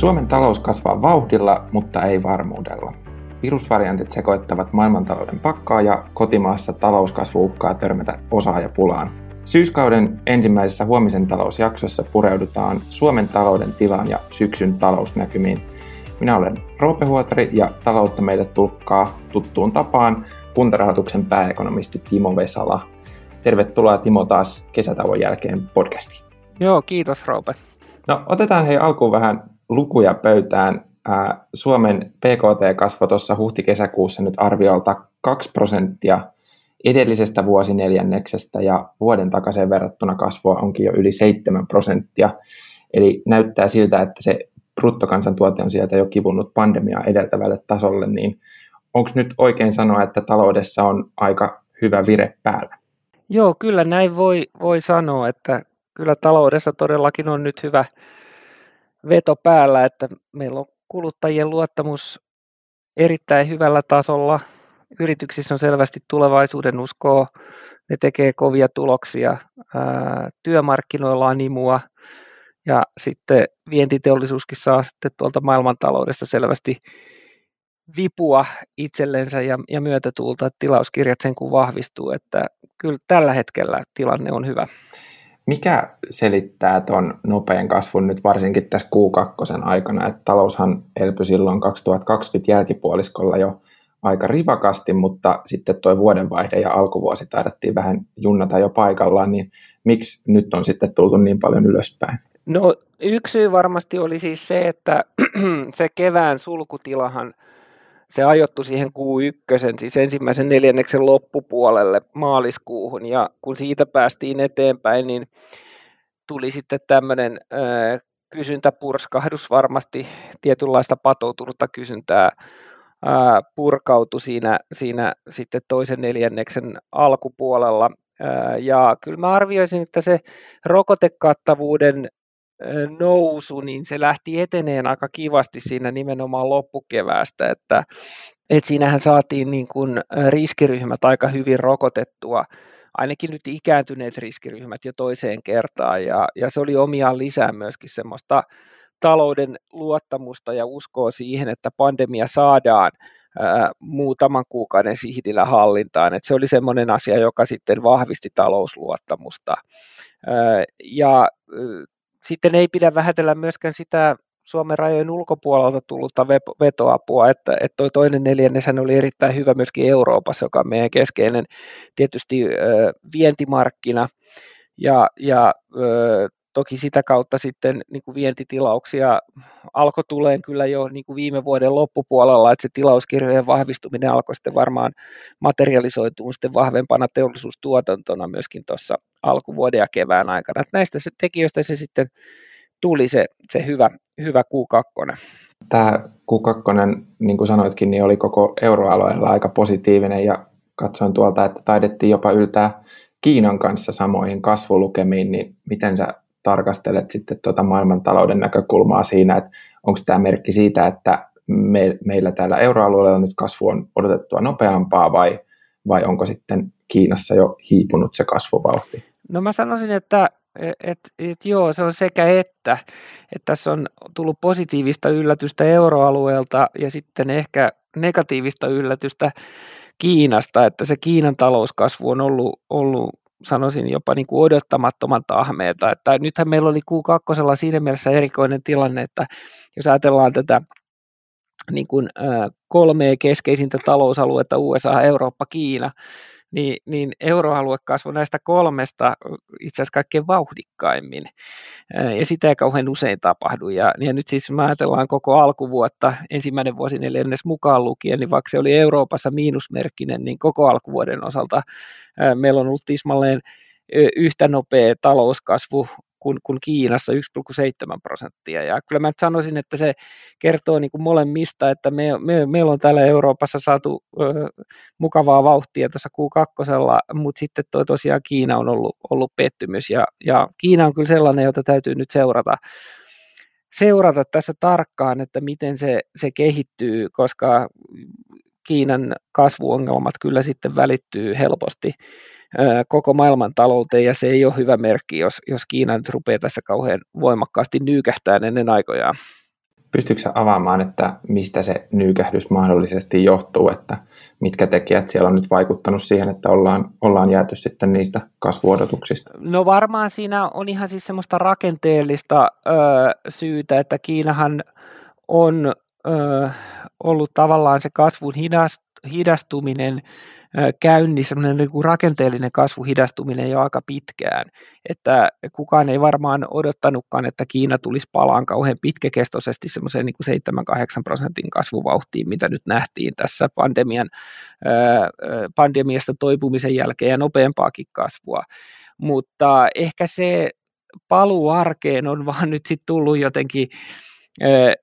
Suomen talous kasvaa vauhdilla, mutta ei varmuudella. Virusvariantit sekoittavat maailmantalouden pakkaa ja kotimaassa talouskasvu uhkaa törmätä osaajapulaan. Syyskauden ensimmäisessä huomisen talousjaksossa pureudutaan Suomen talouden tilaan ja syksyn talousnäkymiin. Minä olen Roope Huotari ja taloutta meille tulkkaa tuttuun tapaan kuntarahoituksen pääekonomisti Timo Vesala. Tervetuloa Timo taas kesätauon jälkeen podcastiin. Joo, kiitos Roope. No otetaan hei alkuun vähän lukuja pöytään. Suomen PKT kasvoi tuossa huhti-kesäkuussa nyt arviolta 2 prosenttia edellisestä vuosineljänneksestä ja vuoden takaisin verrattuna kasvua onkin jo yli 7 prosenttia. Eli näyttää siltä, että se bruttokansantuote on sieltä jo kivunnut pandemiaa edeltävälle tasolle, niin onko nyt oikein sanoa, että taloudessa on aika hyvä vire päällä? Joo, kyllä näin voi, voi sanoa, että kyllä taloudessa todellakin on nyt hyvä veto päällä, että meillä on kuluttajien luottamus erittäin hyvällä tasolla. Yrityksissä on selvästi tulevaisuuden uskoa, ne tekee kovia tuloksia, työmarkkinoilla on imua ja sitten vientiteollisuuskin saa sitten tuolta maailmantaloudesta selvästi vipua itsellensä ja, ja myötätuulta, että tilauskirjat sen kun vahvistuu, että kyllä tällä hetkellä tilanne on hyvä. Mikä selittää tuon nopean kasvun nyt varsinkin tässä Q2 aikana, että taloushan elpyi silloin 2020 jälkipuoliskolla jo aika rivakasti, mutta sitten tuo vuodenvaihde ja alkuvuosi taidattiin vähän junnata jo paikallaan, niin miksi nyt on sitten tultu niin paljon ylöspäin? No yksi syy varmasti oli siis se, että se kevään sulkutilahan – se ajoittu siihen Q1, siis ensimmäisen neljänneksen loppupuolelle maaliskuuhun, ja kun siitä päästiin eteenpäin, niin tuli sitten tämmöinen kysyntäpurskahdus varmasti, tietynlaista patoutunutta kysyntää ää, purkautui siinä, siinä sitten toisen neljänneksen alkupuolella. Ja kyllä mä arvioisin, että se rokotekattavuuden nousu, niin se lähti eteneen aika kivasti siinä nimenomaan loppukeväästä, että, että siinähän saatiin niin kuin riskiryhmät aika hyvin rokotettua, ainakin nyt ikääntyneet riskiryhmät jo toiseen kertaan, ja, ja se oli omiaan lisää myöskin semmoista talouden luottamusta ja uskoa siihen, että pandemia saadaan ää, muutaman kuukauden sihdillä hallintaan. Et se oli semmoinen asia, joka sitten vahvisti talousluottamusta. Ää, ja sitten ei pidä vähätellä myöskään sitä Suomen rajojen ulkopuolelta tullutta vetoapua, että, että toi toinen neljänneshän oli erittäin hyvä myöskin Euroopassa, joka on meidän keskeinen tietysti ö, vientimarkkina, ja, ja ö, toki sitä kautta sitten niin kuin vientitilauksia alkoi tuleen kyllä jo niin kuin viime vuoden loppupuolella, että se tilauskirjojen vahvistuminen alkoi sitten varmaan materialisoitua sitten vahvempana teollisuustuotantona myöskin tuossa alkuvuoden ja kevään aikana. Että näistä se tekijöistä se sitten tuli se, se hyvä, hyvä Q2. Tämä Q2, niin kuin sanoitkin, niin oli koko euroalueella aika positiivinen ja katsoin tuolta, että taidettiin jopa yltää Kiinan kanssa samoihin kasvulukemiin, niin miten sä tarkastelet sitten tuota maailmantalouden näkökulmaa siinä, että onko tämä merkki siitä, että me, meillä täällä euroalueella nyt kasvu on odotettua nopeampaa vai, vai onko sitten Kiinassa jo hiipunut se kasvuvauhti? No mä sanoisin, että et, et joo, se on sekä että, että tässä on tullut positiivista yllätystä euroalueelta ja sitten ehkä negatiivista yllätystä Kiinasta, että se Kiinan talouskasvu on ollut, ollut sanoisin jopa niin kuin odottamattoman tahmeeta. Että nythän meillä oli Q2 siinä mielessä erikoinen tilanne, että jos ajatellaan tätä niin kuin, kolmea keskeisintä talousaluetta, USA, Eurooppa, Kiina, niin, niin euroalue kasvoi näistä kolmesta itse asiassa kaikkein vauhdikkaimmin. Ja sitä ei kauhean usein tapahdu. Ja, ja nyt siis me ajatellaan koko alkuvuotta, ensimmäinen vuosi neljännes mukaan lukien, niin vaikka se oli Euroopassa miinusmerkkinen, niin koko alkuvuoden osalta meillä on ollut tismalleen yhtä nopea talouskasvu kuin, kuin Kiinassa 1,7 prosenttia. Ja kyllä mä nyt sanoisin, että se kertoo niin kuin molemmista, että me, me, meillä on täällä Euroopassa saatu ö, mukavaa vauhtia tuossa Q2, mutta sitten toi tosiaan Kiina on ollut, ollut pettymys. Ja, ja Kiina on kyllä sellainen, jota täytyy nyt seurata seurata tässä tarkkaan, että miten se, se kehittyy, koska Kiinan kasvuongelmat kyllä sitten välittyy helposti koko maailman talouteen, ja se ei ole hyvä merkki, jos, jos Kiina nyt rupeaa tässä kauhean voimakkaasti nyykähtään ennen aikojaan. Pystyykö avaamaan, että mistä se nyykähdys mahdollisesti johtuu, että mitkä tekijät siellä on nyt vaikuttanut siihen, että ollaan, ollaan jääty sitten niistä kasvuodotuksista? No varmaan siinä on ihan siis semmoista rakenteellista ö, syytä, että Kiinahan on ö, ollut tavallaan se kasvun hidastuminen käynnissä semmoinen niin rakenteellinen kasvu hidastuminen jo aika pitkään, että kukaan ei varmaan odottanutkaan, että Kiina tulisi palaan kauhean pitkäkestoisesti semmoiseen niin 7-8 prosentin kasvuvauhtiin, mitä nyt nähtiin tässä pandemian, pandemiasta toipumisen jälkeen ja nopeampaakin kasvua, mutta ehkä se paluu arkeen on vaan nyt sitten tullut jotenkin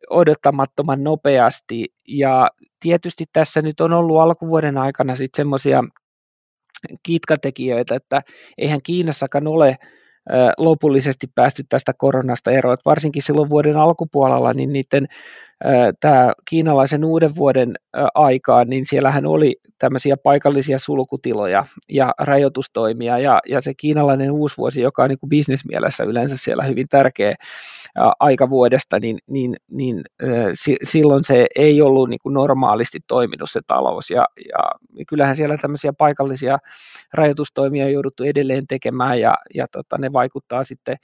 odottamattoman nopeasti ja tietysti tässä nyt on ollut alkuvuoden aikana sitten semmoisia kitkatekijöitä, että eihän Kiinassakaan ole lopullisesti päästy tästä koronasta eroon. varsinkin silloin vuoden alkupuolella, niin niiden tämä kiinalaisen uuden vuoden aikaan, niin siellähän oli tämmöisiä paikallisia sulkutiloja ja rajoitustoimia, ja, ja se kiinalainen vuosi, joka on niin kuin bisnesmielessä yleensä siellä hyvin tärkeä aika vuodesta, niin, niin, niin silloin se ei ollut niin kuin normaalisti toiminut se talous, ja, ja kyllähän siellä tämmöisiä paikallisia rajoitustoimia on jouduttu edelleen tekemään, ja, ja tota, ne vaikuttaa sitten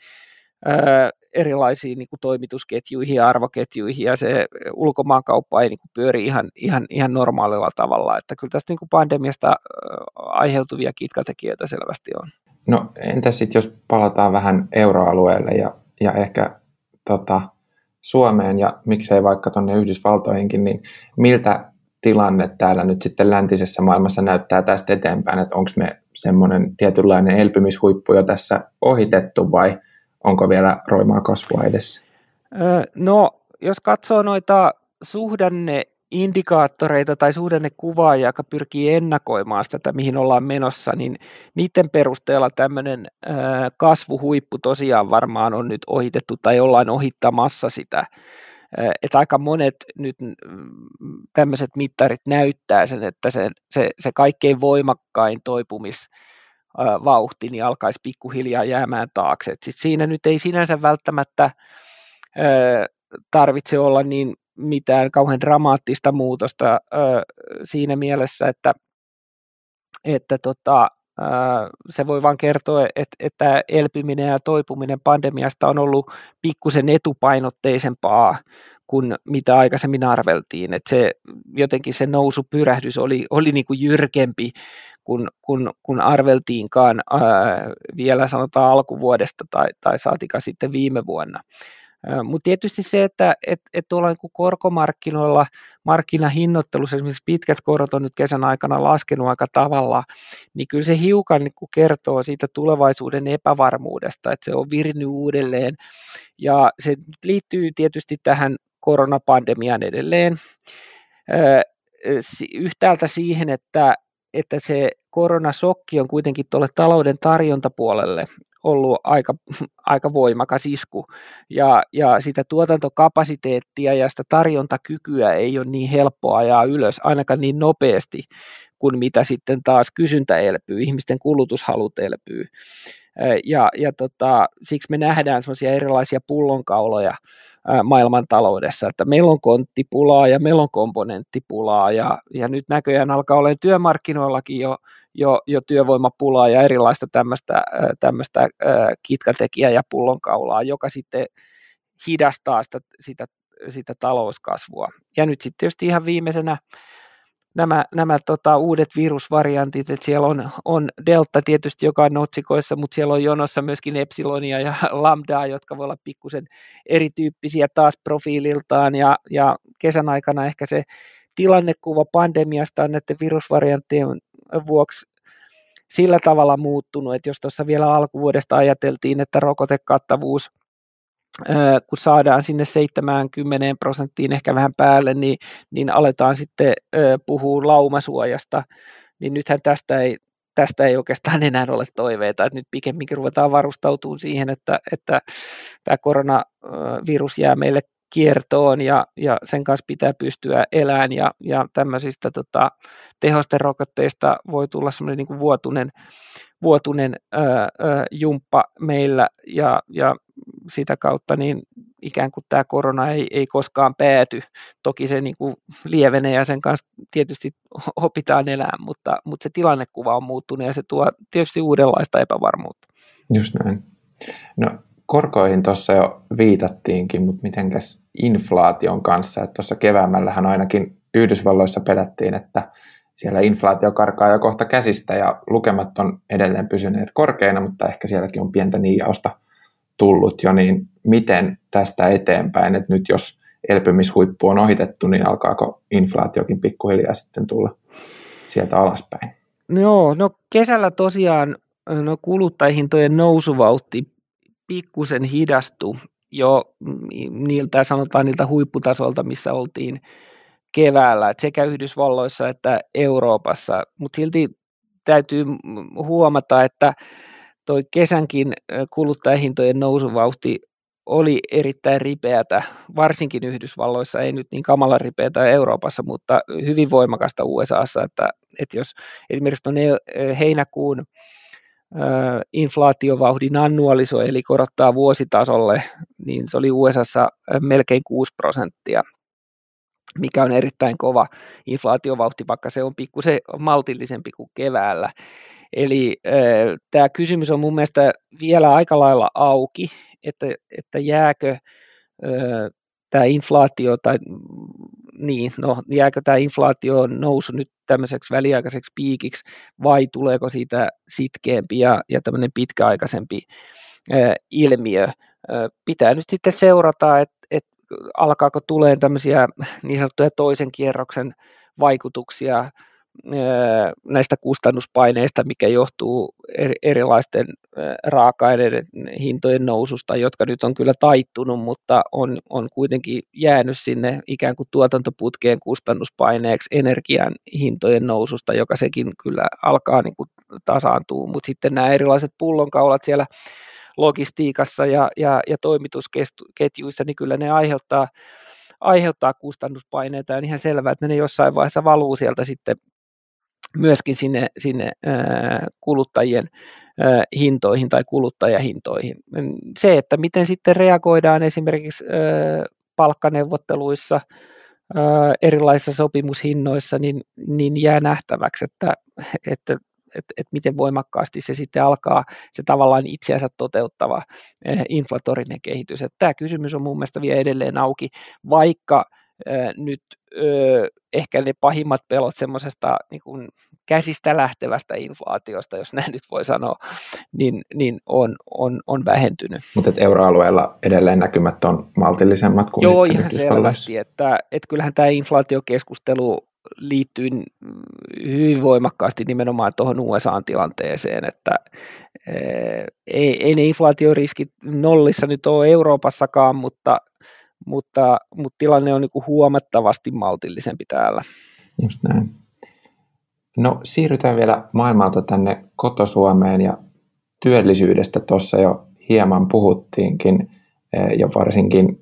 erilaisiin niin kuin toimitusketjuihin ja arvoketjuihin, ja se ulkomaankauppa ei niin kuin pyöri ihan, ihan, ihan normaalilla tavalla, että kyllä tästä niin kuin pandemiasta aiheutuvia kitkatekijöitä selvästi on. No entä sitten jos palataan vähän euroalueelle ja, ja ehkä tota, Suomeen ja miksei vaikka tuonne Yhdysvaltoihinkin, niin miltä tilanne täällä nyt sitten läntisessä maailmassa näyttää tästä eteenpäin, että onko me semmoinen tietynlainen elpymishuippu jo tässä ohitettu vai onko vielä roimaa kasvua edessä? No, jos katsoo noita suhdanne indikaattoreita tai suhdannekuvaajia, joka pyrkii ennakoimaan sitä, mihin ollaan menossa, niin niiden perusteella tämmöinen kasvuhuippu tosiaan varmaan on nyt ohitettu tai ollaan ohittamassa sitä. Että aika monet nyt mm, tämmöiset mittarit näyttää sen, että se, se, se kaikkein voimakkain toipumis vauhti niin alkaisi pikkuhiljaa jäämään taakse. Sit siinä nyt ei sinänsä välttämättä tarvitse olla niin mitään kauhean dramaattista muutosta siinä mielessä, että, että tota, se voi vain kertoa, että, elpyminen ja toipuminen pandemiasta on ollut pikkusen etupainotteisempaa kuin mitä aikaisemmin arveltiin. Että se, jotenkin se nousupyrähdys oli, oli niin kuin jyrkempi kun, kun, kun arveltiinkaan ää, vielä sanotaan alkuvuodesta tai, tai saatika sitten viime vuonna. Mutta tietysti se, että et, et tuolla niin korkomarkkinoilla, markkinahinnoittelussa esimerkiksi pitkät korot on nyt kesän aikana laskenut aika tavalla, niin kyllä se hiukan niin kertoo siitä tulevaisuuden epävarmuudesta, että se on virnyt uudelleen. Ja se liittyy tietysti tähän koronapandemiaan edelleen. Yhtäältä siihen, että, että se koronasokki on kuitenkin tuolle talouden tarjontapuolelle ollut aika, aika voimakas isku, ja, ja sitä tuotantokapasiteettia ja sitä tarjontakykyä ei ole niin helppoa ajaa ylös, ainakaan niin nopeasti kuin mitä sitten taas kysyntä elpyy, ihmisten kulutushalut elpyy. Ja, ja tota, siksi me nähdään sellaisia erilaisia pullonkauloja, maailmantaloudessa, että meillä on konttipulaa ja meillä on komponenttipulaa ja, ja nyt näköjään alkaa olla työmarkkinoillakin jo, jo, jo työvoimapulaa ja erilaista tämmöistä, tämmöistä kitkatekijää ja pullonkaulaa, joka sitten hidastaa sitä, sitä, sitä talouskasvua. Ja nyt sitten tietysti ihan viimeisenä nämä, nämä tota, uudet virusvariantit, että siellä on, on Delta tietysti, joka on otsikoissa, mutta siellä on jonossa myöskin Epsilonia ja Lambdaa, jotka voi olla pikkusen erityyppisiä taas profiililtaan, ja, ja kesän aikana ehkä se tilannekuva pandemiasta on näiden virusvarianttien vuoksi sillä tavalla muuttunut, että jos tuossa vielä alkuvuodesta ajateltiin, että rokotekattavuus – kun saadaan sinne 70 prosenttiin ehkä vähän päälle, niin, niin aletaan sitten puhua laumasuojasta, niin nythän tästä ei, tästä ei oikeastaan enää ole toiveita, että nyt pikemminkin ruvetaan varustautumaan siihen, että, että tämä koronavirus jää meille kiertoon ja, ja sen kanssa pitää pystyä elämään. Ja, ja tämmöisistä tota, tehosten rokotteista voi tulla semmoinen niin vuotuinen, vuotuinen ää, ää, jumppa meillä ja, ja sitä kautta niin ikään kuin tämä korona ei, ei koskaan pääty. Toki se niin kuin lievenee ja sen kanssa tietysti opitaan elää, mutta, mutta se tilannekuva on muuttunut ja se tuo tietysti uudenlaista epävarmuutta. Just näin. No korkoihin tuossa jo viitattiinkin, mutta mitenkäs inflaation kanssa, että tuossa keväämällähän ainakin Yhdysvalloissa pelättiin, että siellä inflaatio karkaa jo kohta käsistä ja lukemat on edelleen pysyneet korkeina, mutta ehkä sielläkin on pientä niiausta tullut jo, niin miten tästä eteenpäin, että nyt jos elpymishuippu on ohitettu, niin alkaako inflaatiokin pikkuhiljaa sitten tulla sieltä alaspäin? No no kesällä tosiaan no kuluttajahintojen nousuvauhti pikkusen hidastui jo niiltä, sanotaan niiltä huipputasolta, missä oltiin keväällä, että sekä Yhdysvalloissa että Euroopassa, mutta silti täytyy huomata, että toi kesänkin kuluttajahintojen nousuvauhti oli erittäin ripeätä, varsinkin Yhdysvalloissa, ei nyt niin kamala ripeätä Euroopassa, mutta hyvin voimakasta USAssa, että, että jos esimerkiksi tuonne heinäkuun inflaatiovauhdin annualisoi, eli korottaa vuositasolle, niin se oli USAssa melkein 6 prosenttia, mikä on erittäin kova inflaatiovauhti, vaikka se on pikkusen maltillisempi kuin keväällä. Eli tämä kysymys on mun mielestä vielä aika lailla auki, että, että jääkö tämä inflaatio tai niin, no jääkö tämä inflaatio nousu nyt tämmöiseksi väliaikaiseksi piikiksi vai tuleeko siitä sitkeämpi ja, ja tämmöinen pitkäaikaisempi ilmiö. Ää, pitää nyt sitten seurata, että et alkaako tulee tämmöisiä niin sanottuja toisen kierroksen vaikutuksia näistä kustannuspaineista, mikä johtuu erilaisten raaka-aineiden hintojen noususta, jotka nyt on kyllä taittunut, mutta on, on kuitenkin jäänyt sinne ikään kuin tuotantoputkeen kustannuspaineeksi energian hintojen noususta, joka sekin kyllä alkaa niin kuin tasaantua, mutta sitten nämä erilaiset pullonkaulat siellä logistiikassa ja, ja, ja toimitusketjuissa, niin kyllä ne aiheuttaa aiheuttaa kustannuspaineita ja on ihan selvää, että ne jossain vaiheessa valuu sieltä sitten myöskin sinne, sinne kuluttajien hintoihin tai kuluttajahintoihin. Se, että miten sitten reagoidaan esimerkiksi palkkaneuvotteluissa, erilaisissa sopimushinnoissa, niin, niin jää nähtäväksi, että, että että, että miten voimakkaasti se sitten alkaa se tavallaan itseänsä toteuttava inflatorinen kehitys. Että tämä kysymys on mun mielestä vielä edelleen auki, vaikka nyt ehkä ne pahimmat pelot semmoisesta niin käsistä lähtevästä inflaatiosta, jos näin nyt voi sanoa, niin, niin on, on, on vähentynyt. Mutta euroalueella edelleen näkymät on maltillisemmat kuin Joo, ihan selvästi, että, että kyllähän tämä inflaatiokeskustelu liittyy hyvin voimakkaasti nimenomaan tuohon USA-tilanteeseen, että ei, ei ne inflaatioriskit nollissa nyt ole Euroopassakaan, mutta mutta, mutta tilanne on niin huomattavasti maltillisempi täällä. Just näin. No siirrytään vielä maailmalta tänne kotosuomeen ja työllisyydestä tuossa jo hieman puhuttiinkin eh, ja varsinkin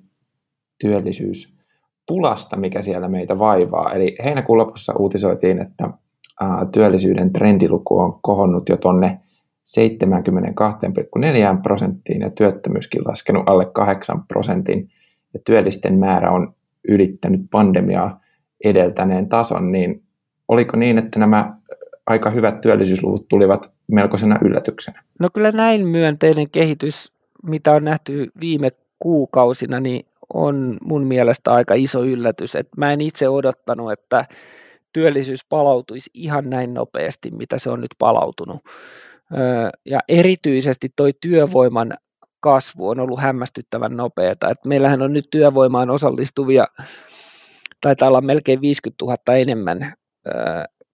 työllisyyspulasta, mikä siellä meitä vaivaa. Eli heinäkuun lopussa uutisoitiin, että työllisyyden trendiluku on kohonnut jo tonne 72,4 prosenttiin ja työttömyyskin laskenut alle 8 prosentin – ja työllisten määrä on ylittänyt pandemiaa edeltäneen tason, niin oliko niin, että nämä aika hyvät työllisyysluvut tulivat melkoisena yllätyksenä? No kyllä näin myönteinen kehitys, mitä on nähty viime kuukausina, niin on mun mielestä aika iso yllätys. Et mä en itse odottanut, että työllisyys palautuisi ihan näin nopeasti, mitä se on nyt palautunut. Ja erityisesti toi työvoiman kasvu on ollut hämmästyttävän nopeata. Et meillähän on nyt työvoimaan osallistuvia, taitaa olla melkein 50 000 enemmän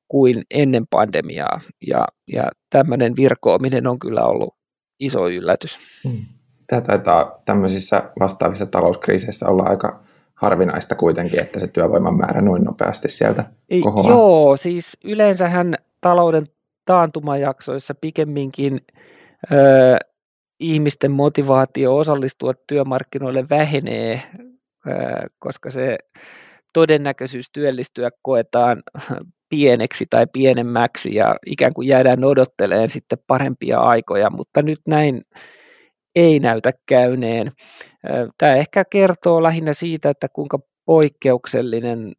kuin ennen pandemiaa, ja, ja tämmöinen virkoaminen on kyllä ollut iso yllätys. Hmm. Tämä taitaa tämmöisissä vastaavissa talouskriiseissä olla aika harvinaista kuitenkin, että se työvoiman määrä noin nopeasti sieltä kohoaa. Joo, siis yleensähän talouden taantumajaksoissa pikemminkin ihmisten motivaatio osallistua työmarkkinoille vähenee, koska se todennäköisyys työllistyä koetaan pieneksi tai pienemmäksi ja ikään kuin jäädään odottelemaan sitten parempia aikoja, mutta nyt näin ei näytä käyneen. Tämä ehkä kertoo lähinnä siitä, että kuinka poikkeuksellinen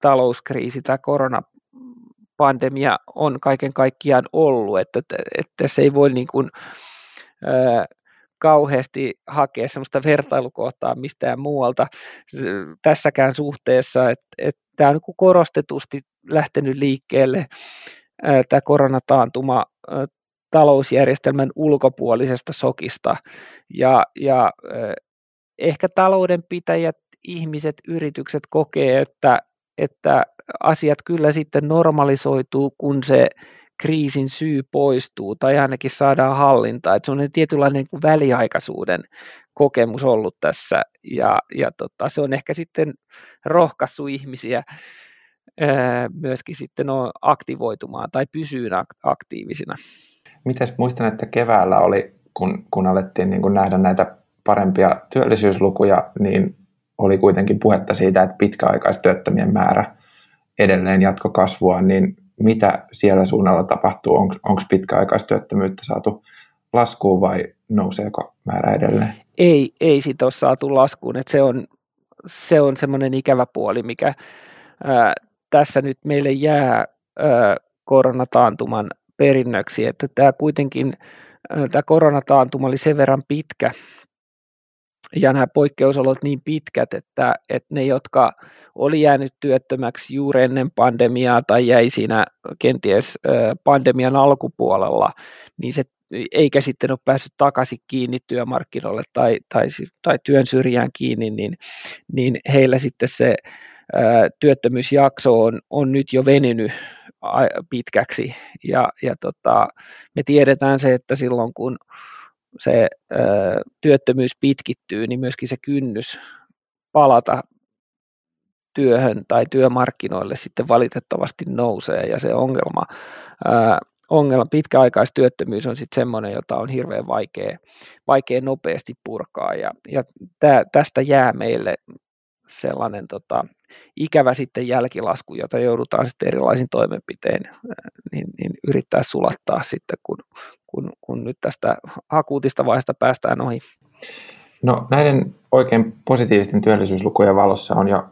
talouskriisi tai koronapandemia on kaiken kaikkiaan ollut, että, että se ei voi niin kuin, kauheasti hakea sellaista vertailukohtaa mistään muualta tässäkään suhteessa, että, että tämä on niin korostetusti lähtenyt liikkeelle tämä koronataantuma talousjärjestelmän ulkopuolisesta sokista ja, ja ehkä taloudenpitäjät, ihmiset, yritykset kokee, että, että asiat kyllä sitten normalisoituu, kun se kriisin syy poistuu tai ainakin saadaan hallintaan. Että se on tietynlainen kuin väliaikaisuuden kokemus ollut tässä ja, ja tota, se on ehkä sitten rohkaissut ihmisiä myöskin sitten on aktivoitumaan tai pysyyn aktiivisina. Mites muistan, että keväällä oli, kun, kun alettiin niin kun nähdä näitä parempia työllisyyslukuja, niin oli kuitenkin puhetta siitä, että pitkäaikaistyöttömien määrä edelleen jatko kasvua, niin mitä siellä suunnalla tapahtuu? On, Onko pitkäaikaistyöttömyyttä saatu laskuun vai nouseeko määrä edelleen? Ei, ei sitä ole saatu laskuun. että se on, se on semmoinen ikävä puoli, mikä ää, tässä nyt meille jää ää, koronataantuman perinnöksi, että tämä kuitenkin, tämä koronataantuma oli sen verran pitkä, ja nämä poikkeusolot niin pitkät, että, että ne, jotka oli jäänyt työttömäksi juuri ennen pandemiaa tai jäi siinä kenties pandemian alkupuolella, niin se eikä sitten ole päässyt takaisin kiinni työmarkkinoille tai, tai, tai työn syrjään kiinni, niin, niin heillä sitten se ää, työttömyysjakso on, on nyt jo venynyt pitkäksi. Ja, ja tota, me tiedetään se, että silloin kun se ö, työttömyys pitkittyy, niin myöskin se kynnys palata työhön tai työmarkkinoille sitten valitettavasti nousee. Ja se ongelma, ö, ongelma pitkäaikaistyöttömyys on sitten semmoinen, jota on hirveän vaikea, vaikea nopeasti purkaa. Ja, ja tää, tästä jää meille sellainen tota, ikävä sitten jälkilasku, jota joudutaan sitten erilaisin toimenpiteen niin, niin yrittää sulattaa sitten, kun, kun, kun nyt tästä akuutista vaiheesta päästään ohi. No näiden oikein positiivisten työllisyyslukujen valossa on jo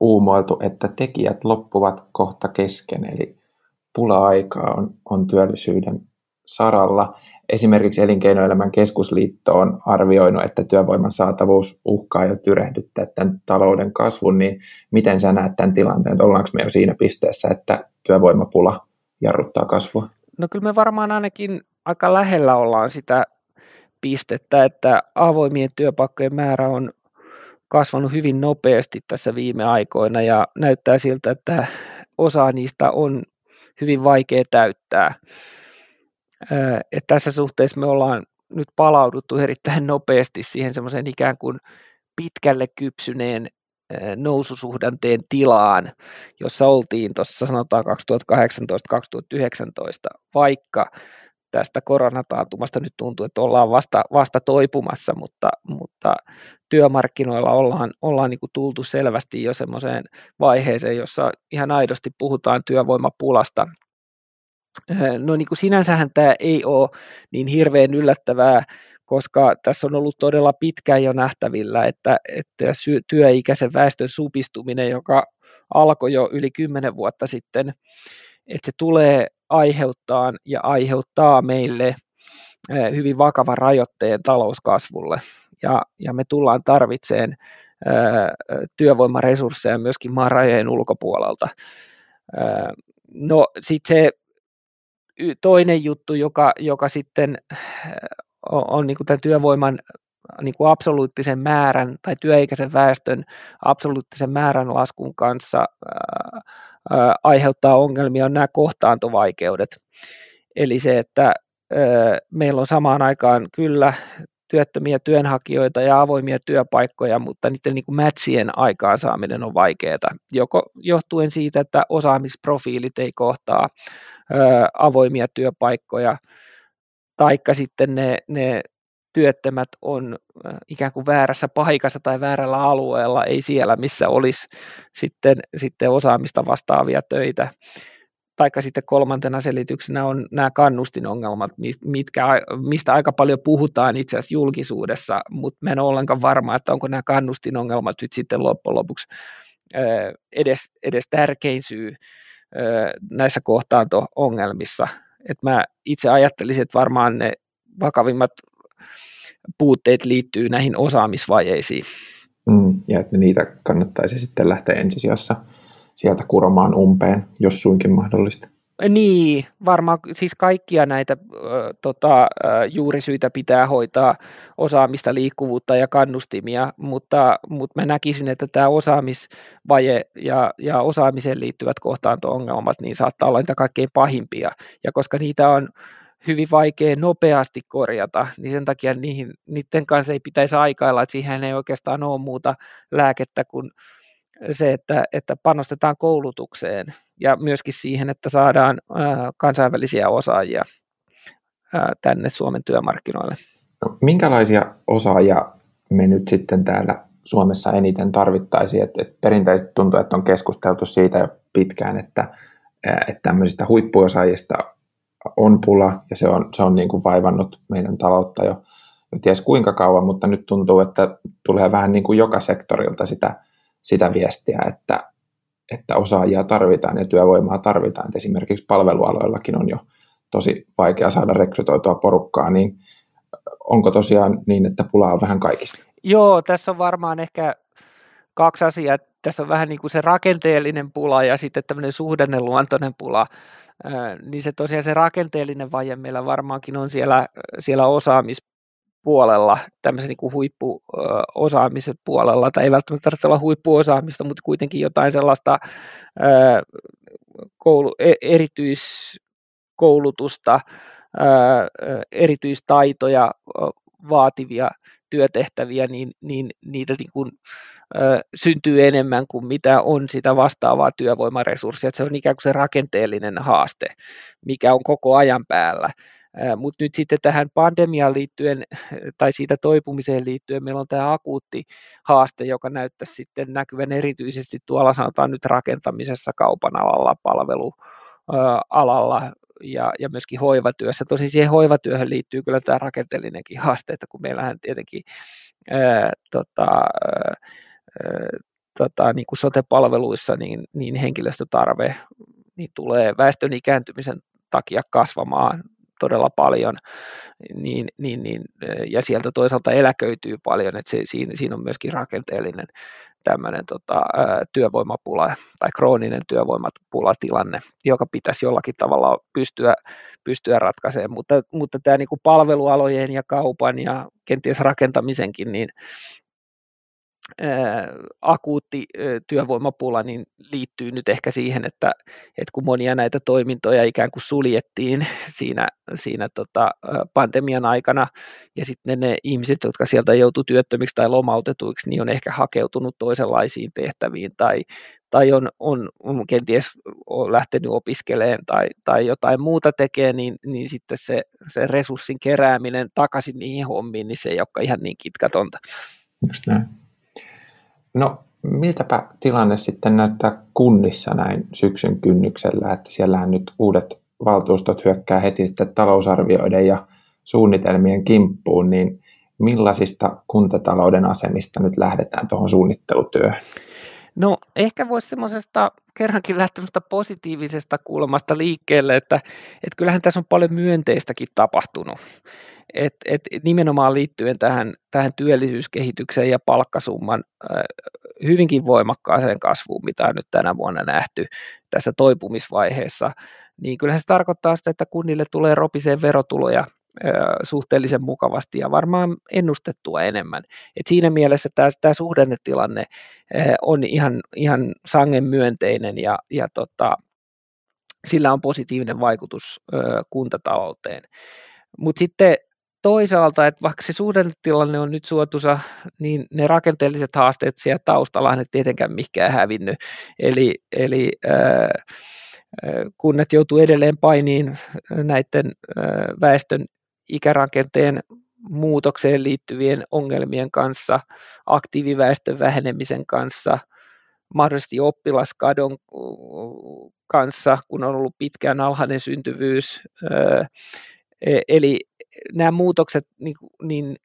uumoiltu, että tekijät loppuvat kohta kesken, eli pula-aikaa on, on työllisyyden saralla. Esimerkiksi Elinkeinoelämän keskusliitto on arvioinut, että työvoiman saatavuus uhkaa jo tyrehdyttää tämän talouden kasvun, niin miten sä näet tämän tilanteen, että ollaanko me jo siinä pisteessä, että työvoimapula jarruttaa kasvua? No kyllä me varmaan ainakin aika lähellä ollaan sitä pistettä, että avoimien työpaikkojen määrä on kasvanut hyvin nopeasti tässä viime aikoina ja näyttää siltä, että osa niistä on hyvin vaikea täyttää. Et tässä suhteessa me ollaan nyt palauduttu erittäin nopeasti siihen semmoiseen ikään kuin pitkälle kypsyneen noususuhdanteen tilaan, jossa oltiin tuossa sanotaan 2018-2019, vaikka tästä koronataantumasta nyt tuntuu, että ollaan vasta, vasta toipumassa, mutta, mutta työmarkkinoilla ollaan, ollaan niin kuin tultu selvästi jo semmoiseen vaiheeseen, jossa ihan aidosti puhutaan työvoimapulasta. No niin kuin sinänsähän tämä ei ole niin hirveän yllättävää, koska tässä on ollut todella pitkään jo nähtävillä, että, että työikäisen väestön supistuminen, joka alkoi jo yli kymmenen vuotta sitten, että se tulee aiheuttaa ja aiheuttaa meille hyvin vakava rajoitteen talouskasvulle. Ja, ja me tullaan tarvitseen työvoimaresursseja myöskin maan rajojen ulkopuolelta. No sitten se toinen juttu, joka, joka sitten on, on niin kuin tämän työvoiman niin kuin absoluuttisen määrän tai työikäisen väestön absoluuttisen määrän laskun kanssa ää, ää, aiheuttaa ongelmia on nämä kohtaantovaikeudet. Eli se, että ää, meillä on samaan aikaan kyllä työttömiä työnhakijoita ja avoimia työpaikkoja, mutta niiden niin kuin matchien aikaansaaminen on vaikeaa, joko johtuen siitä, että osaamisprofiilit ei kohtaa avoimia työpaikkoja, taikka sitten ne, ne työttömät on ikään kuin väärässä paikassa tai väärällä alueella, ei siellä, missä olisi sitten, sitten osaamista vastaavia töitä. taikka sitten kolmantena selityksenä on nämä kannustinongelmat, mitkä, mistä aika paljon puhutaan itse asiassa julkisuudessa, mutta mä en ole ollenkaan varma, että onko nämä kannustinongelmat nyt sitten loppujen lopuksi edes, edes tärkein syy näissä kohtaanto-ongelmissa. Et mä itse ajattelisin, että varmaan ne vakavimmat puutteet liittyy näihin osaamisvajeisiin. Mm, ja että niitä kannattaisi sitten lähteä ensisijassa sieltä kuromaan umpeen, jos suinkin mahdollista. Niin, varmaan siis kaikkia näitä äh, tota, äh, juurisyitä pitää hoitaa, osaamista, liikkuvuutta ja kannustimia, mutta, mutta mä näkisin, että tämä osaamisvaje ja, ja osaamiseen liittyvät kohtaanto-ongelmat niin saattaa olla niitä kaikkein pahimpia, ja koska niitä on hyvin vaikea nopeasti korjata, niin sen takia niihin, niiden kanssa ei pitäisi aikailla, että siihen ei oikeastaan ole muuta lääkettä kuin se, että, että panostetaan koulutukseen ja myöskin siihen, että saadaan kansainvälisiä osaajia tänne Suomen työmarkkinoille. No, minkälaisia osaajia me nyt sitten täällä Suomessa eniten tarvittaisiin? Et, et perinteisesti tuntuu, että on keskusteltu siitä jo pitkään, että, että tämmöisistä huippuosaajista on pula ja se on, se on niin kuin vaivannut meidän taloutta jo, jo ties kuinka kauan, mutta nyt tuntuu, että tulee vähän niin kuin joka sektorilta sitä sitä viestiä, että, että osaajia tarvitaan ja työvoimaa tarvitaan. Et esimerkiksi palvelualoillakin on jo tosi vaikea saada rekrytoitua porukkaa, niin onko tosiaan niin, että pulaa on vähän kaikista? Joo, tässä on varmaan ehkä kaksi asiaa. Tässä on vähän niin kuin se rakenteellinen pula ja sitten tämmöinen suhdanneluontoinen pula. Niin se tosiaan se rakenteellinen vaje meillä varmaankin on siellä, siellä osaamis puolella, tämmöisen niin huippuosaamisen puolella, tai ei välttämättä tarvitse olla huippuosaamista, mutta kuitenkin jotain sellaista koulu, e, erityiskoulutusta, erityistaitoja vaativia työtehtäviä, niin, niin niitä niin kuin, ö, syntyy enemmän kuin mitä on sitä vastaavaa työvoimaresurssia. Että se on ikään kuin se rakenteellinen haaste, mikä on koko ajan päällä. Mutta nyt sitten tähän pandemiaan liittyen tai siitä toipumiseen liittyen meillä on tämä akuutti haaste, joka näyttäisi sitten näkyvän erityisesti tuolla sanotaan nyt rakentamisessa, kaupan alalla, palvelualalla ja, ja myöskin hoivatyössä. Tosin siihen hoivatyöhön liittyy kyllä tämä rakenteellinenkin haaste, että kun meillähän tietenkin ää, tota, ää, tota, niin kuin sote-palveluissa niin, niin henkilöstötarve niin tulee väestön ikääntymisen takia kasvamaan todella paljon, niin, niin, niin, ja sieltä toisaalta eläköityy paljon, että se, siinä, siinä on myöskin rakenteellinen tämmöinen tota, työvoimapula tai krooninen työvoimapulatilanne, joka pitäisi jollakin tavalla pystyä, pystyä ratkaisemaan, mutta, mutta tämä niin kuin palvelualojen ja kaupan ja kenties rakentamisenkin, niin akuutti työvoimapula niin liittyy nyt ehkä siihen, että, että kun monia näitä toimintoja ikään kuin suljettiin siinä, siinä tota pandemian aikana ja sitten ne ihmiset, jotka sieltä joutuu työttömiksi tai lomautetuiksi, niin on ehkä hakeutunut toisenlaisiin tehtäviin tai, tai on, on, on kenties on lähtenyt opiskelemaan tai, tai jotain muuta tekee, niin, niin sitten se, se resurssin kerääminen takaisin niihin hommiin, niin se ei olekaan ihan niin kitkatonta. Just näin. No miltäpä tilanne sitten näyttää kunnissa näin syksyn kynnyksellä, että siellähän nyt uudet valtuustot hyökkää heti sitten talousarvioiden ja suunnitelmien kimppuun, niin millaisista kuntatalouden asemista nyt lähdetään tuohon suunnittelutyöhön? No ehkä voisi semmoisesta kerrankin lähtemästä positiivisesta kulmasta liikkeelle, että, että kyllähän tässä on paljon myönteistäkin tapahtunut. Et, et nimenomaan liittyen tähän, tähän työllisyyskehitykseen ja palkkasumman äh, hyvinkin voimakkaaseen kasvuun, mitä on nyt tänä vuonna nähty tässä toipumisvaiheessa, niin kyllähän se tarkoittaa sitä, että kunnille tulee ropiseen verotuloja suhteellisen mukavasti ja varmaan ennustettua enemmän. Et siinä mielessä tämä, suhdannetilanne on ihan, ihan sangen myönteinen ja, ja tota, sillä on positiivinen vaikutus kuntatalouteen. Mutta sitten toisaalta, että vaikka se suhdannetilanne on nyt suotuisa, niin ne rakenteelliset haasteet siellä taustalla ne tietenkään mikään hävinnyt. Eli, eli kunnat joutuu edelleen painiin näiden väestön ikärakenteen muutokseen liittyvien ongelmien kanssa, aktiiviväestön vähenemisen kanssa, mahdollisesti oppilaskadon kanssa, kun on ollut pitkään alhainen syntyvyys. E, eli nämä muutokset niin, niin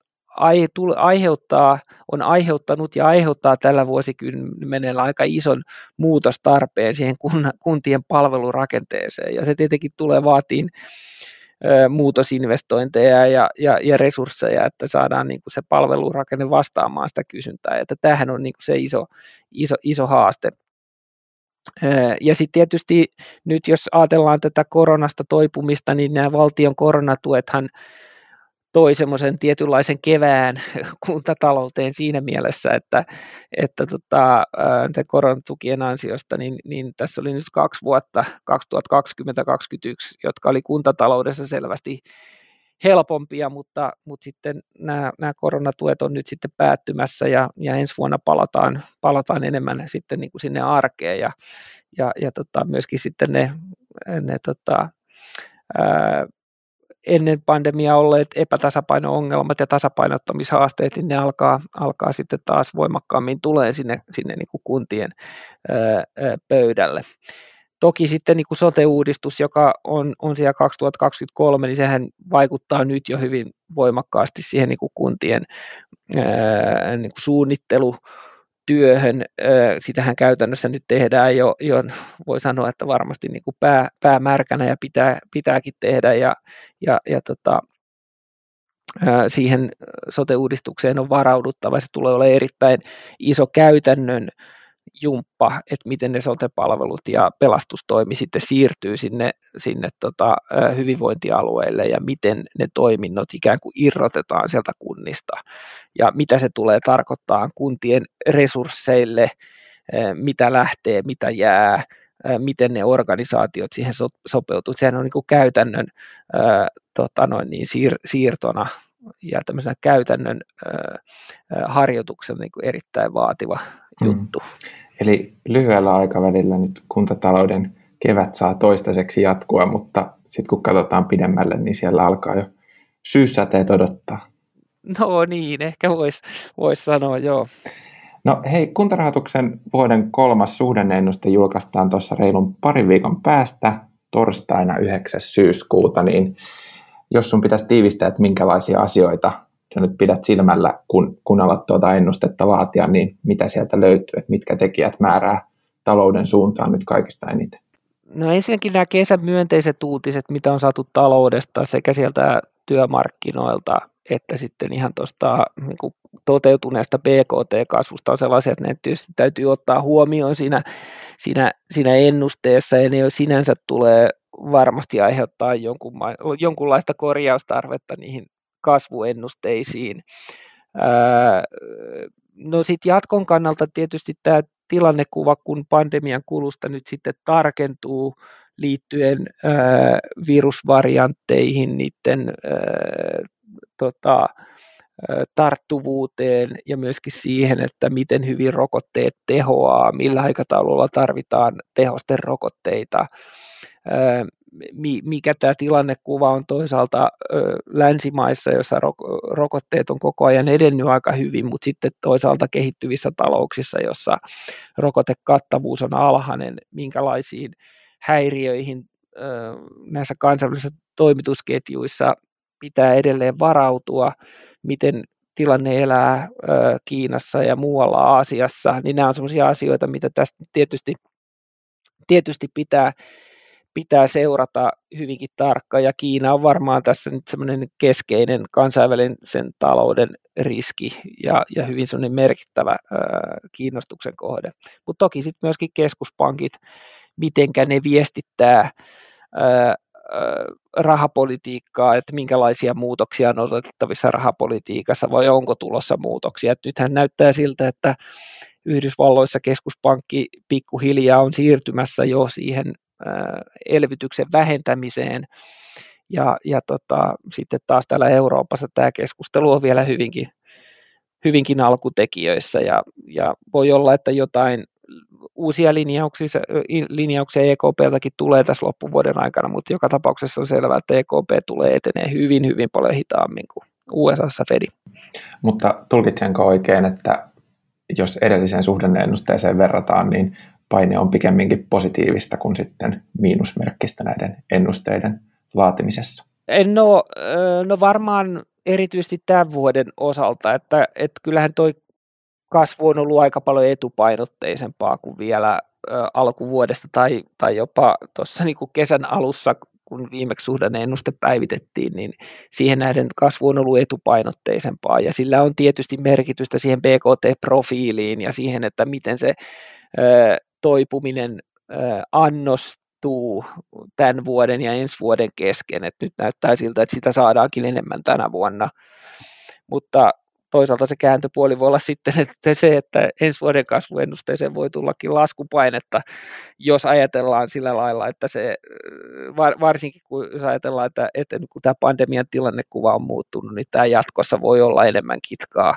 aiheuttaa, on aiheuttanut ja aiheuttaa tällä vuosikymmenellä aika ison muutostarpeen siihen kuntien palvelurakenteeseen. Ja se tietenkin tulee vaatiin muutosinvestointeja ja, ja, ja resursseja, että saadaan niin kuin se palvelurakenne vastaamaan sitä kysyntää. Että tämähän on niin kuin se iso, iso, iso haaste. Ja sitten tietysti nyt jos ajatellaan tätä koronasta toipumista, niin nämä valtion koronatuethan toi semmoisen tietynlaisen kevään kuntatalouteen siinä mielessä, että, että tota, koronatukien ansiosta, niin, niin tässä oli nyt kaksi vuotta, 2020-2021, jotka oli kuntataloudessa selvästi helpompia, mutta, mutta sitten nämä, nämä koronatuet on nyt sitten päättymässä ja, ja ensi vuonna palataan, palataan enemmän sitten niin kuin sinne arkeen ja, ja, ja tota, myöskin sitten ne, ne tota, ää, ennen pandemiaa olleet epätasapaino-ongelmat ja tasapainottamishaasteet, niin ne alkaa, alkaa sitten taas voimakkaammin tulee sinne, sinne niin kuin kuntien ää, pöydälle. Toki sitten niin kuin sote-uudistus, joka on, on siellä 2023, niin sehän vaikuttaa nyt jo hyvin voimakkaasti siihen niin kuin kuntien ää, niin kuin suunnittelu, työhön. Sitähän käytännössä nyt tehdään jo, jo voi sanoa, että varmasti niin kuin pää, päämärkänä ja pitää, pitääkin tehdä ja, ja, ja tota, siihen sote-uudistukseen on varauduttava. Se tulee olemaan erittäin iso käytännön jumppa, että miten ne sote-palvelut ja pelastustoimi sitten siirtyy sinne, sinne tota, hyvinvointialueille ja miten ne toiminnot ikään kuin irrotetaan sieltä kunnista ja mitä se tulee tarkoittaa kuntien resursseille, mitä lähtee, mitä jää, miten ne organisaatiot siihen so, sopeutuu. Sehän on niin kuin käytännön tota noin niin, siir, siirtona ja tämmöisenä käytännön harjoituksen niin kuin erittäin vaativa mm. juttu. Eli lyhyellä aikavälillä nyt kuntatalouden kevät saa toistaiseksi jatkua, mutta sitten kun katsotaan pidemmälle, niin siellä alkaa jo syyssäteet odottaa. No niin, ehkä voisi vois sanoa, joo. No hei, kuntarahoituksen vuoden kolmas suhdenneennuste julkaistaan tuossa reilun parin viikon päästä torstaina 9. syyskuuta, niin jos sun pitäisi tiivistää, että minkälaisia asioita sä nyt pidät silmällä, kun, kun alat tuota ennustetta laatia, niin mitä sieltä löytyy, että mitkä tekijät määrää talouden suuntaan nyt kaikista eniten? No ensinnäkin nämä kesän myönteiset uutiset, mitä on saatu taloudesta sekä sieltä työmarkkinoilta että sitten ihan tuosta niin toteutuneesta BKT-kasvusta on sellaisia, että ne tietysti täytyy ottaa huomioon siinä, siinä, siinä ennusteessa ja ne jo sinänsä tulee varmasti aiheuttaa jonkun, jonkunlaista korjaustarvetta niihin kasvuennusteisiin. No sitten jatkon kannalta tietysti tämä tilannekuva, kun pandemian kulusta nyt sitten tarkentuu liittyen virusvariantteihin, niiden tota, tarttuvuuteen ja myöskin siihen, että miten hyvin rokotteet tehoaa, millä aikataululla tarvitaan tehosten rokotteita, mikä tämä tilannekuva on toisaalta länsimaissa, joissa rokotteet on koko ajan edennyt aika hyvin, mutta sitten toisaalta kehittyvissä talouksissa, jossa rokotekattavuus on alhainen, minkälaisiin häiriöihin näissä kansainvälisissä toimitusketjuissa pitää edelleen varautua, miten tilanne elää Kiinassa ja muualla Aasiassa, niin nämä on sellaisia asioita, mitä tästä tietysti, tietysti pitää, pitää seurata hyvinkin tarkkaan, ja Kiina on varmaan tässä nyt semmoinen keskeinen kansainvälisen sen talouden riski ja, ja hyvin semmoinen merkittävä ää, kiinnostuksen kohde. Mutta toki sitten myöskin keskuspankit, mitenkä ne viestittää ää, rahapolitiikkaa, että minkälaisia muutoksia on odotettavissa rahapolitiikassa vai onko tulossa muutoksia. Et nythän näyttää siltä, että Yhdysvalloissa keskuspankki pikkuhiljaa on siirtymässä jo siihen elvytyksen vähentämiseen ja, ja tota, sitten taas täällä Euroopassa tämä keskustelu on vielä hyvinkin, hyvinkin alkutekijöissä ja, ja voi olla, että jotain uusia linjauksia, linjauksia EKPltäkin tulee tässä loppuvuoden aikana, mutta joka tapauksessa on selvää, että EKP tulee etenee hyvin, hyvin paljon hitaammin kuin USAssa Fedi. Mutta tulkitsenko oikein, että jos edelliseen suhdanneennusteeseen verrataan, niin paine on pikemminkin positiivista kuin sitten miinusmerkkistä näiden ennusteiden laatimisessa? No, no varmaan erityisesti tämän vuoden osalta, että, että kyllähän toi kasvu on ollut aika paljon etupainotteisempaa kuin vielä alkuvuodesta tai, tai jopa tuossa niin kesän alussa, kun viimeksi ennuste päivitettiin, niin siihen näiden kasvu on ollut etupainotteisempaa ja sillä on tietysti merkitystä siihen BKT-profiiliin ja siihen, että miten se toipuminen annostuu tämän vuoden ja ensi vuoden kesken, että nyt näyttää siltä, että sitä saadaankin enemmän tänä vuonna, mutta toisaalta se kääntöpuoli voi olla sitten että se, että ensi vuoden kasvuennusteeseen voi tullakin laskupainetta, jos ajatellaan sillä lailla, että se, varsinkin kun jos ajatellaan, että, että kun tämä pandemian tilannekuva on muuttunut, niin tämä jatkossa voi olla enemmän kitkaa,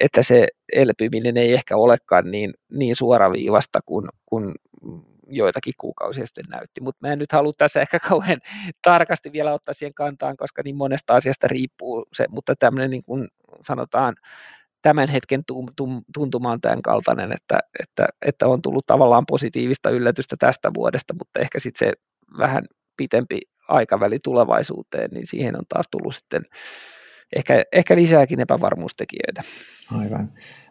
että se elpyminen ei ehkä olekaan niin, niin suoraviivasta kuin, kuin joitakin kuukausia sitten näytti, mutta mä en nyt halua tässä ehkä kauhean tarkasti vielä ottaa siihen kantaan, koska niin monesta asiasta riippuu se, mutta tämmöinen niin kuin sanotaan tämän hetken tuntuma on tämän kaltainen, että, että, että on tullut tavallaan positiivista yllätystä tästä vuodesta, mutta ehkä sitten se vähän pitempi aikaväli tulevaisuuteen, niin siihen on taas tullut sitten ehkä, ehkä lisääkin epävarmuustekijöitä. Aivan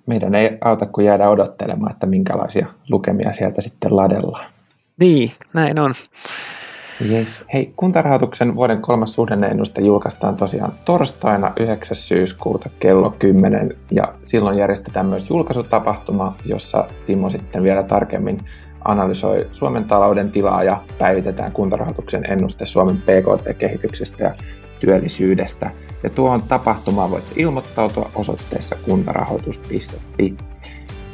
meidän ei auta kuin jäädä odottelemaan, että minkälaisia lukemia sieltä sitten ladellaan. Niin, näin on. Yes. Hei, kuntarahoituksen vuoden kolmas suhdanneennuste julkaistaan tosiaan torstaina 9. syyskuuta kello 10 ja silloin järjestetään myös julkaisutapahtuma, jossa Timo sitten vielä tarkemmin analysoi Suomen talouden tilaa ja päivitetään kuntarahoituksen ennuste Suomen PKT-kehityksestä ja työllisyydestä. Ja tuohon tapahtumaan voitte ilmoittautua osoitteessa kuntarahoitus.fi.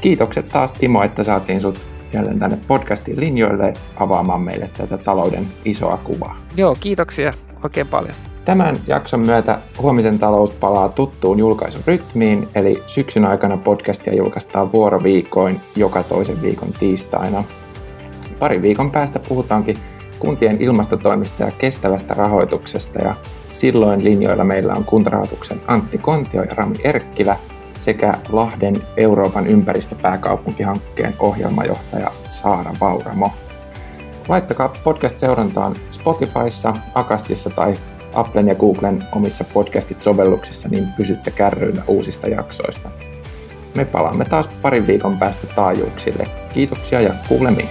Kiitokset taas Timo, että saatiin sut jälleen tänne podcastin linjoille avaamaan meille tätä talouden isoa kuvaa. Joo, kiitoksia oikein paljon. Tämän jakson myötä Huomisen talous palaa tuttuun julkaisurytmiin, eli syksyn aikana podcastia julkaistaan vuoroviikoin joka toisen viikon tiistaina. Pari viikon päästä puhutaankin kuntien ilmastotoimista ja kestävästä rahoituksesta ja Silloin linjoilla meillä on kuntarahoituksen Antti Kontio ja Rami Erkkilä sekä Lahden Euroopan ympäristöpääkaupunkihankkeen ohjelmajohtaja Saara Vauramo. Laittakaa podcast-seurantaan Spotifyssa, Akastissa tai Applen ja Googlen omissa podcastit-sovelluksissa, niin pysytte kärryillä uusista jaksoista. Me palaamme taas parin viikon päästä taajuuksille. Kiitoksia ja kuulemiin.